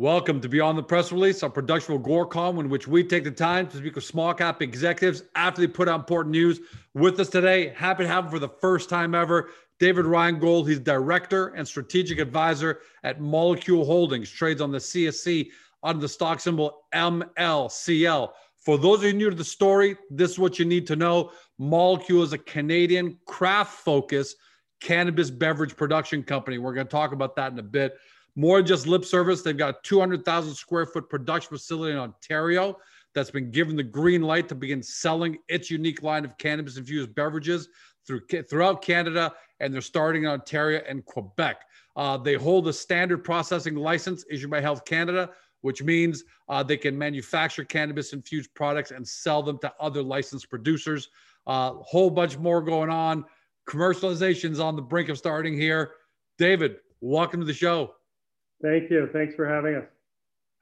Welcome to Beyond the Press Release, a production of Agoracom, in which we take the time to speak with small cap executives after they put out important news. With us today, happy to have him for the first time ever, David Reingold. He's director and strategic advisor at Molecule Holdings, trades on the CSE under the stock symbol MLCL. For those of you new to the story, this is what you need to know. Molecule is a Canadian craft focused cannabis beverage production company. We're going to talk about that in a bit. More just lip service, they've got a 200,000 square foot production facility in Ontario that's been given the green light to begin selling its unique line of cannabis infused beverages through, throughout Canada, and they're starting in Ontario and Quebec. Uh, they hold a standard processing license issued by Health Canada, which means uh, they can manufacture cannabis infused products and sell them to other licensed producers. A uh, whole bunch more going on. Commercialization's on the brink of starting here. David, welcome to the show. Thank you. Thanks for having us.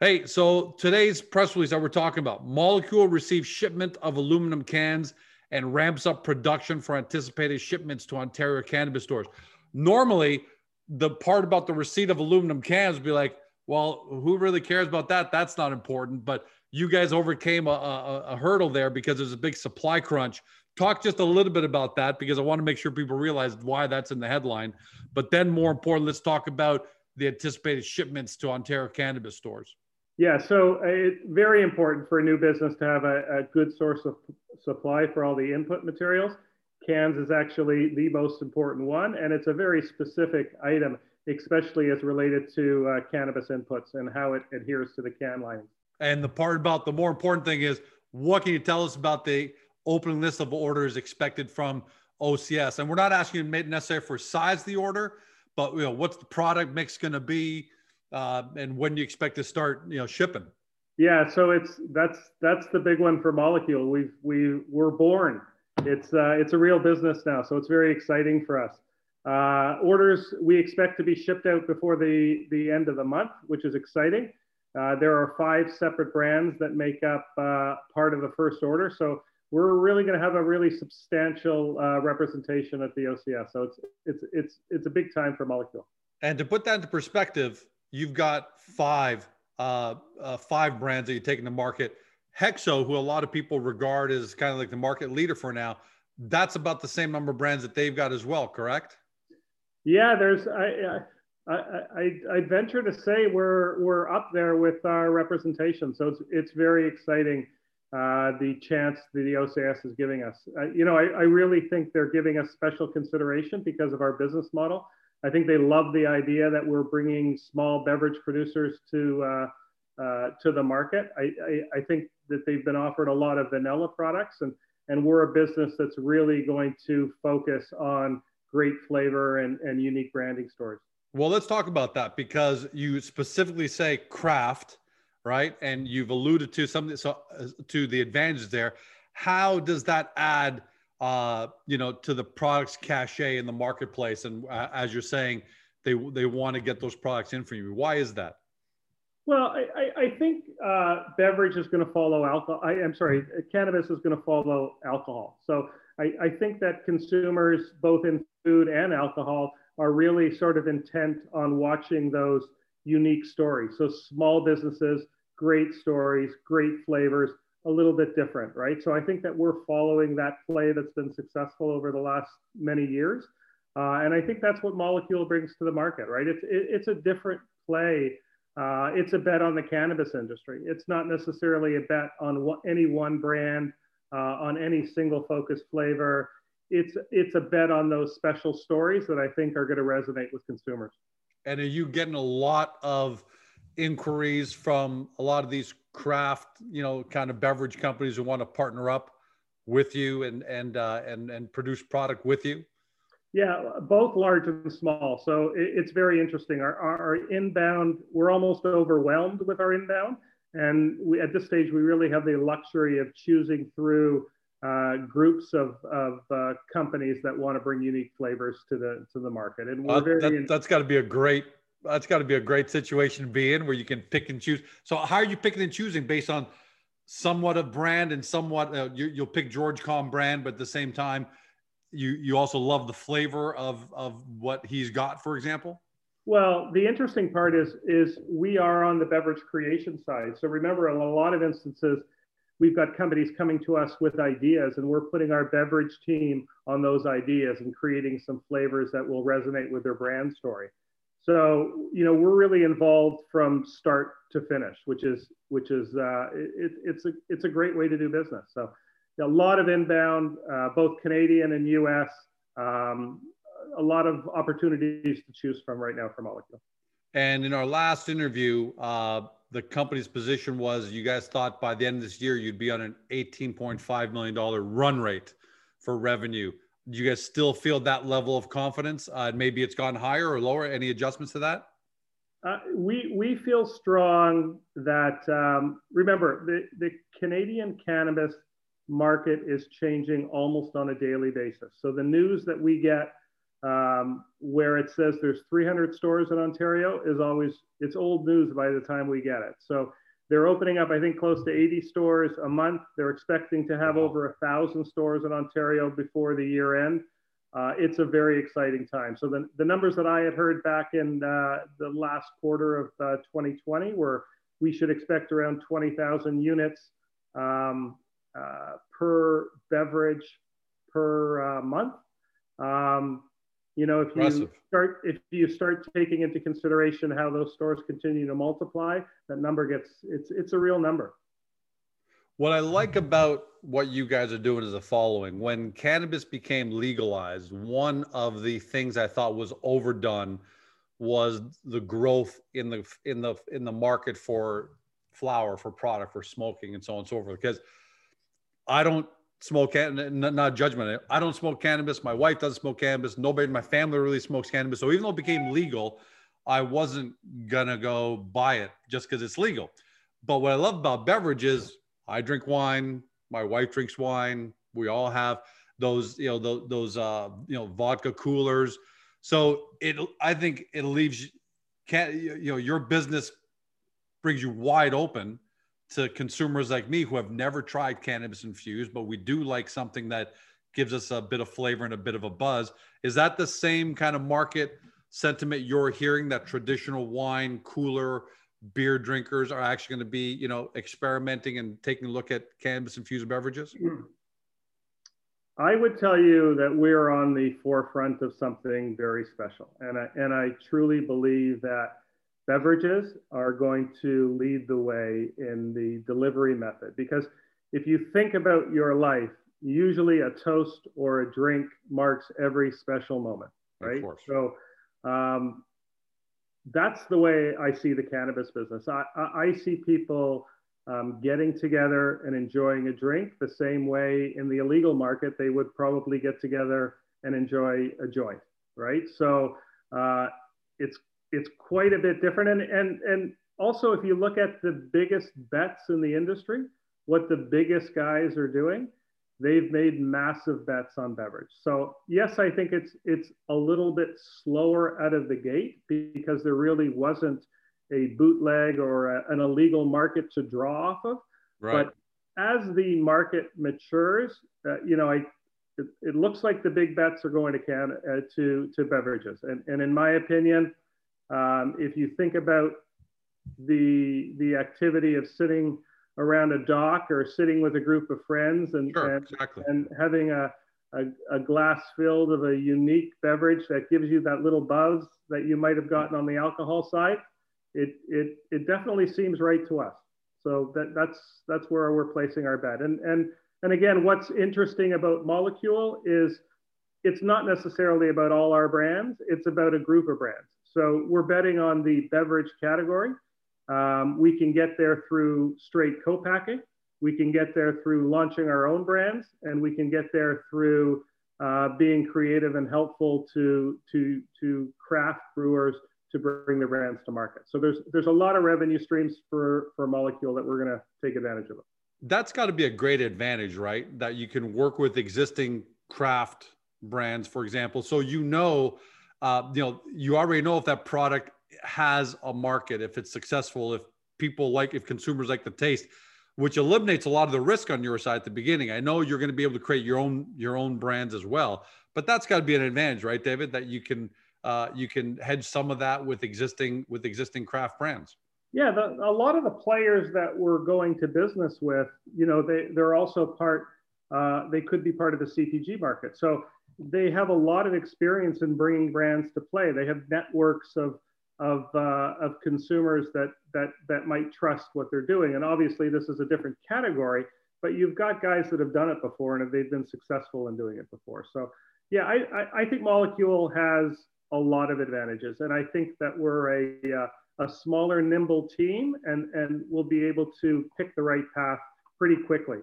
Hey, so today's press release that we're talking about, Molecule receives shipment of aluminum cans and ramps up production for anticipated shipments to Ontario cannabis stores. Normally, the part about the receipt of aluminum cans would be like, well, who really cares about that? That's not important. But you guys overcame a, a, a hurdle there because there's a big supply crunch. Talk just a little bit about that because I want to make sure people realize why that's in the headline. But then, more important, let's talk about the anticipated shipments to Ontario cannabis stores? Yeah, so uh, it's very important for a new business to have a, a, good source of supply for all the input materials. Cans is actually the most important one, and it's a very specific item, especially as related to uh, cannabis inputs and how it adheres to the can lining. And the part about the more important thing is what can you tell us about the opening list of orders expected from OCS? And we're not asking you necessarily for size of the order, but you know, what's the product mix going to be, uh, and when do you expect to start, you know, shipping? Yeah, so it's that's that's the big one for Molecule. We've we we're born. It's uh, it's a real business now, so it's very exciting for us. Uh, orders we expect to be shipped out before the the end of the month, which is exciting. Uh, there are five separate brands that make up uh, part of the first order, so we're really going to have a really substantial uh, representation at the OCS. So it's it's it's it's a big time for Molecule. And to put that into perspective, you've got five uh, uh, five brands that you're taking to market. Hexo, who a lot of people regard as kind of like the market leader for now, that's about the same number of brands that they've got as well, correct? Yeah, there's I. I, I, I venture to say we're we're up there with our representation, so it's it's very exciting uh, the chance that the OCS is giving us. Uh, you know, I, I, really think they're giving us special consideration because of our business model. I think they love the idea that we're bringing small beverage producers to uh, uh, to the market. I, I, I, think that they've been offered a lot of vanilla products, and and we're a business that's really going to focus on great flavor and, and unique branding stories. Well, let's talk about that because you specifically say craft right? And you've alluded to something so uh, to the advantages there. How does that add, uh, you know, to the product's cachet in the marketplace? And uh, as you're saying, they they want to get those products in for you. Why is that? Well, I, I think uh, beverage is going to follow alcohol. I, am sorry, cannabis is going to follow alcohol. So I, I think that consumers, both in food and alcohol, are really sort of intent on watching those unique stories. So small businesses great stories, great flavors, a little bit different, right? So I think that we're following that play that's been successful over the last many years. Uh, and I think that's what Molecule brings to the market, right? It's, it, it's a different play. Uh, it's a bet on the cannabis industry. It's not necessarily a bet on what, any one brand, uh, on any single focus flavor. It's, it's a bet on those special stories that I think are going to resonate with consumers. And are you getting a lot of inquiries from a lot of these craft, you know, kind of beverage companies who want to partner up with you and and uh, and and produce product with you? Yeah, both large and small. So it, it's very interesting. Our, our inbound, we're almost overwhelmed with our inbound, and we, at this stage, we really have the luxury of choosing through uh, groups of, of uh, companies that want to bring unique flavors to the to the market. And we're uh, very that, that's got to be a great that's got to be a great situation to be in where you can pick and choose. So how are you picking and choosing based on somewhat of brand and somewhat uh, you, will pick George Com brand, but at the same time, you you also love the flavor of of what he's got, for example. Well, the interesting part is is we are on the beverage creation side. So remember, in a lot of instances, we've got companies coming to us with ideas, and we're putting our beverage team on those ideas and creating some flavors that will resonate with their brand story. So you know, we're really involved from start to finish, which is which is uh, it, it's a it's a great way to do business. So a lot of inbound, uh, both Canadian and U.S. Um, a lot of opportunities to choose from right now for Molecule. And in our last interview, uh, the company's position was you guys thought by the end of this year you'd be on an $18.5 million run rate for revenue. Do you guys still feel that level of confidence? Uh, maybe it's gone higher or lower. Any adjustments to that? Uh, we, we feel strong that, um, remember, the, the Canadian cannabis market is changing almost on a daily basis. So the news that we get um, where it says there's 300 stores in Ontario is always it's old news by the time we get it. So they're opening up, I think, close to 80 stores a month. They're expecting to have over a thousand stores in Ontario before the year end. Uh, it's a very exciting time. So the, the numbers that I had heard back in uh, the last quarter of uh, 2020 were we should expect around 20,000 units um, uh, per beverage per uh, month. Um, you know, if you start if you start taking into consideration how those stores continue to multiply, that number gets it's it's a real number. What I like about what you guys are doing is the following. When cannabis became legalized, one of the things I thought was overdone was the growth in the in the in the market for flower, for product, for smoking, and so on and so forth. Because I don't smoke not judgment. I don't smoke cannabis. My wife doesn't smoke cannabis. Nobody in my family really smokes cannabis. So even though it became legal i wasn't gonna go buy it just because it's legal. But what i love about beverages i drink wine. My wife drinks wine. We all have those you know those, those uh you know vodka coolers. So it i think it leaves can you know your business brings you wide open to consumers like me who have never tried cannabis infused, but we do like something that gives us a bit of flavor and a bit of a buzz. Is that the same kind of market sentiment you're hearing that traditional wine, cooler beer drinkers are actually going to be, you know, experimenting and taking a look at cannabis infused beverages? I would tell you that we're on the forefront of something very special. And I, and I truly believe that beverages are going to lead the way in the delivery method. Because if you think about your life usually a toast or a drink marks every special moment right? so um, that's the way i see the cannabis business. I, I, see people um, getting together and enjoying a drink the same way in the illegal market they would probably get together and enjoy a joint right? So uh, it's it's quite a bit different. And, and, and also, if you look at the biggest bets in the industry, what the biggest guys are doing, they've made massive bets on beverage. So yes, I think it's it's a little bit slower out of the gate because there really wasn't a bootleg or a, an illegal market to draw off of. Right. But as the market matures, uh, you know, I it, it, looks like the big bets are going to can uh, to to beverages, and and in my opinion, um, if you think about the the activity of sitting around a dock or sitting with a group of friends and sure, and, exactly. and, having a, a, a, glass filled of a unique beverage that gives you that little buzz that you might have gotten on the alcohol side, it it it definitely seems right to us. So that that's that's where we're placing our bet. And and and again, what's interesting about Molecule is it's not necessarily about all our brands. It's about a group of brands. So we're betting on the beverage category. Um, we can get there through straight co-packing. We can get there through launching our own brands, and we can get there through uh, being creative and helpful to to to craft brewers to bring their brands to market. So there's there's a lot of revenue streams for for Molecule that we're going to take advantage of. That's got to be a great advantage, right? That you can work with existing craft brands, for example, so you know uh, you know, you already know if that product has a market, if it's successful, if people like, if consumers like the taste, which eliminates a lot of the risk on your side at the beginning. I know you're going to be able to create your own your own brands as well, but that's got to be an advantage, right, David? That you can uh, you can hedge some of that with existing with existing craft brands. Yeah, the, a lot of the players that we're going to business with, you know, they they're also part. Uh, they could be part of the CPG market. So they have a lot of experience in bringing brands to play. They have networks of of, uh, of consumers that, that, that might trust what they're doing. And obviously, this is a different category, but you've got guys that have done it before and they've been successful in doing it before. So, yeah, I, I, I think Molecule has a lot of advantages. And I think that we're a, uh, a smaller, nimble team and, and we'll be able to pick the right path pretty quickly.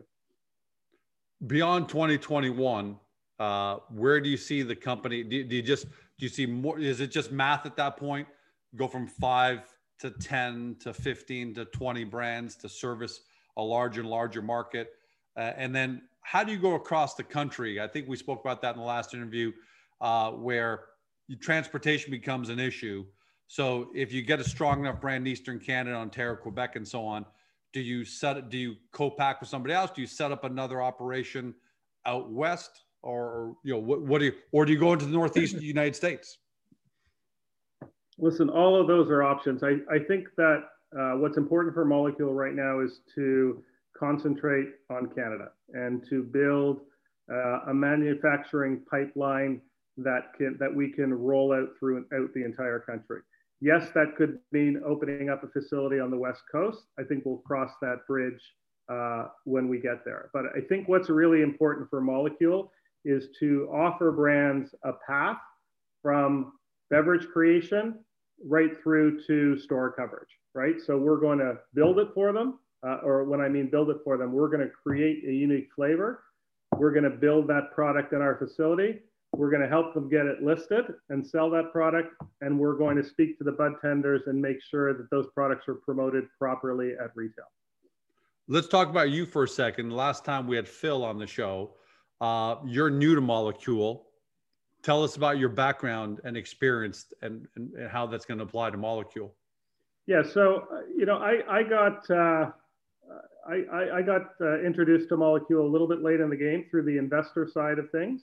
Beyond 2021, uh, where do you see the company? Do, do you just do you see more? Is it just math at that point? Go from five to ten to fifteen to twenty brands to service a larger and larger market, uh, and then how do you go across the country? I think we spoke about that in the last interview, uh, where transportation becomes an issue. So if you get a strong enough brand in Eastern Canada, Ontario, Quebec, and so on, do you set do you co-pack with somebody else? Do you set up another operation out west? Or you know what, what do you or do you go into the northeast united states? Listen all of those are options. I, I think that uh, what's important for molecule right now is to concentrate on canada and to build uh, a manufacturing pipeline that can that we can roll out through out the entire country. Yes that could mean opening up a facility on the west coast. I think we'll cross that bridge uh, when we get there. But i think what's really important for Molecule is to offer brands a path from beverage creation right through to store coverage, right? So we're going to build it for them, uh, or when I mean build it for them, we're going to create a unique flavor. We're going to build that product in our facility. We're going to help them get it listed and sell that product. And we're going to speak to the bud tenders and make sure that those products are promoted properly at retail. Let's talk about you for a second. Last time we had Phil on the show, uh, you're new to Molecule. Tell us about your background and experience and, and, and how that's going to apply to Molecule. Yeah, so uh, you know, I I got uh, I, I got uh, introduced to Molecule a little bit late in the game through the investor side of things.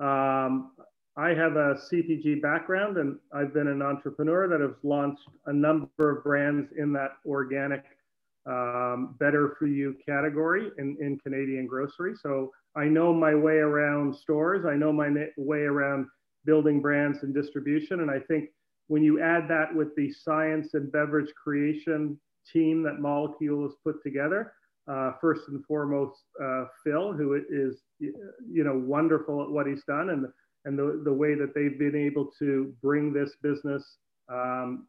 Um, I have a CPG background, and I've been an entrepreneur that has launched a number of brands in that organic, um, better for you category in, in Canadian grocery. So I know my way around stores. I know my way around building brands and distribution. And I think when you add that with the science and beverage creation team that Molecule has put together, uh, first and foremost, uh, Phil, who is you know wonderful at what he's done, and and the, the way that they've been able to bring this business um,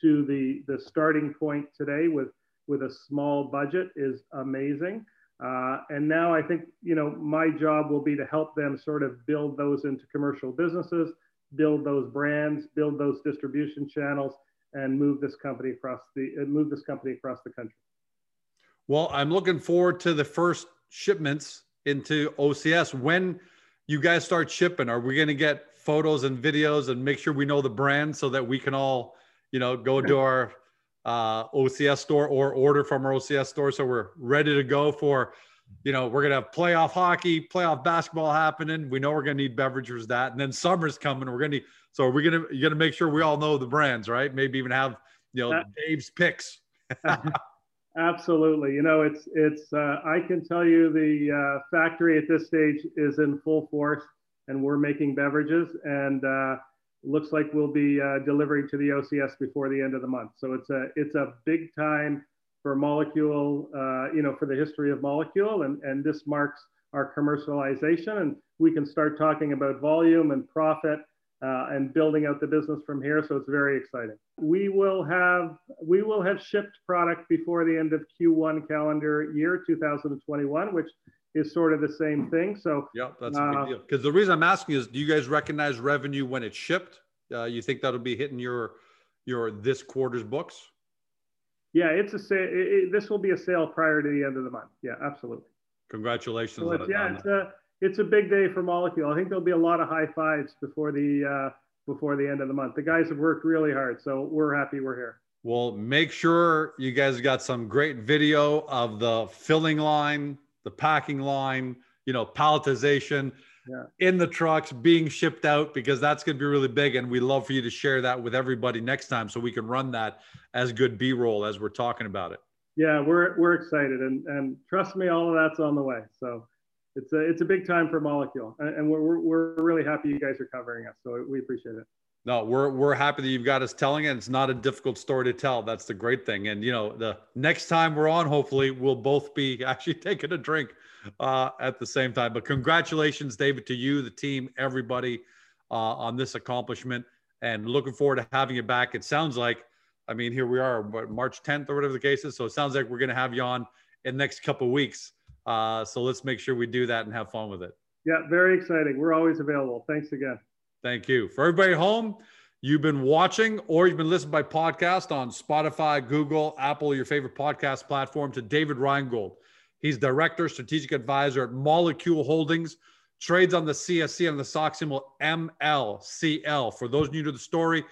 to the the starting point today with with a small budget is amazing. Uh, and now I think, you know, my job will be to help them sort of build those into commercial businesses, build those brands, build those distribution channels, and move this company across the uh, move this company across the country. Well, I'm looking forward to the first shipments into OCS. When you guys start shipping, are we going to get photos and videos and make sure we know the brand so that we can all, you know, go to our uh, OCS store or order from our OCS store. So we're ready to go for, you know, we're gonna have playoff hockey, playoff basketball happening. We know we're gonna need beverages that, and then summer's coming. We're gonna need. So we're gonna you gonna make sure we all know the brands, right? Maybe even have you know uh, Dave's picks. Absolutely. You know, it's it's. Uh, I can tell you the uh, factory at this stage is in full force, and we're making beverages and. Looks like we'll be uh, delivering to the OCS before the end of the month. So it's a it's a big time for molecule, uh, you know, for the history of molecule, and and this marks our commercialization, and we can start talking about volume and profit. Uh, and building out the business from here, so it's very exciting. We will have we will have shipped product before the end of Q1 calendar year 2021, which is sort of the same thing. So yeah, that's a big uh, deal. Because the reason I'm asking is, do you guys recognize revenue when it's shipped? Uh, you think that'll be hitting your your this quarter's books? Yeah, it's a sale. It, it, this will be a sale prior to the end of the month. Yeah, absolutely. Congratulations. So it's, yeah, it's a it's a big day for Molecule. I think there'll be a lot of high fives before the uh, before the end of the month. The guys have worked really hard, so we're happy we're here. Well, make sure you guys got some great video of the filling line the packing line, you know, palletization. yeah. in the trucks being shipped out because that's going to be really big. And we love for you to share that with everybody next time so we can run that as good B roll as we're talking about it. Yeah, we're, we're excited. And, and trust me, all of that's on the way. So it's a, it's a big time for Molecule. And we're, we're really happy you guys are covering us. So we appreciate it. No, we're we're happy that you've got us telling it. It's not a difficult story to tell. That's the great thing. And you know, the next time we're on, hopefully, we'll both be actually taking a drink uh, at the same time. But congratulations, David, to you, the team, everybody uh, on this accomplishment, and looking forward to having you back. It sounds like, I mean, here we are, what, March 10th or whatever the case is. So it sounds like we're going to have you on in the next couple weeks. Uh, so let's make sure we do that and have fun with it. Yeah, very exciting. We're always available. Thanks again. Thank you. For everybody home, you've been watching or you've been listening by podcast on Spotify, Google, Apple, your favorite podcast platform to David Reingold. He's director, strategic advisor at Molecule Holdings, trades on the CSE and the stock symbol MLCL. For those new to the story,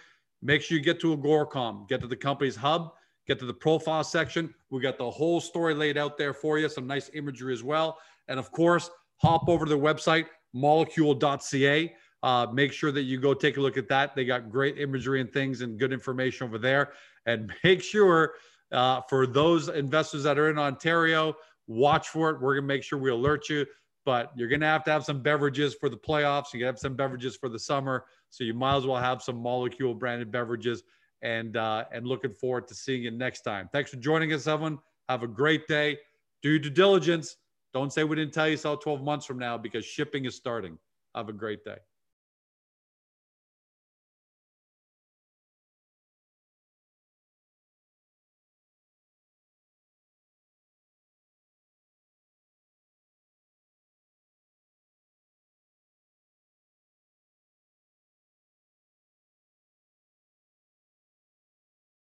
make sure you get to Agoracom, get to the company's hub, get to the profile section. We got the whole story laid out there for you, some nice imagery as well. And of course, hop over to the website, molekule.ca. Uh, make sure that you go take a look at that. They got great imagery and things and good information over there. And make sure uh, for those investors that are in Ontario, Watch for it. We're going to make sure we alert you, but you're going to have to have some beverages for the playoffs. You have some beverages for the summer. So you might as well have some molecule branded beverages and, uh, and looking forward to seeing you next time. Thanks for joining us, everyone. Have a great day. Do due diligence. Don't say we didn't tell you so 12 months from now because shipping is starting. Have a great day.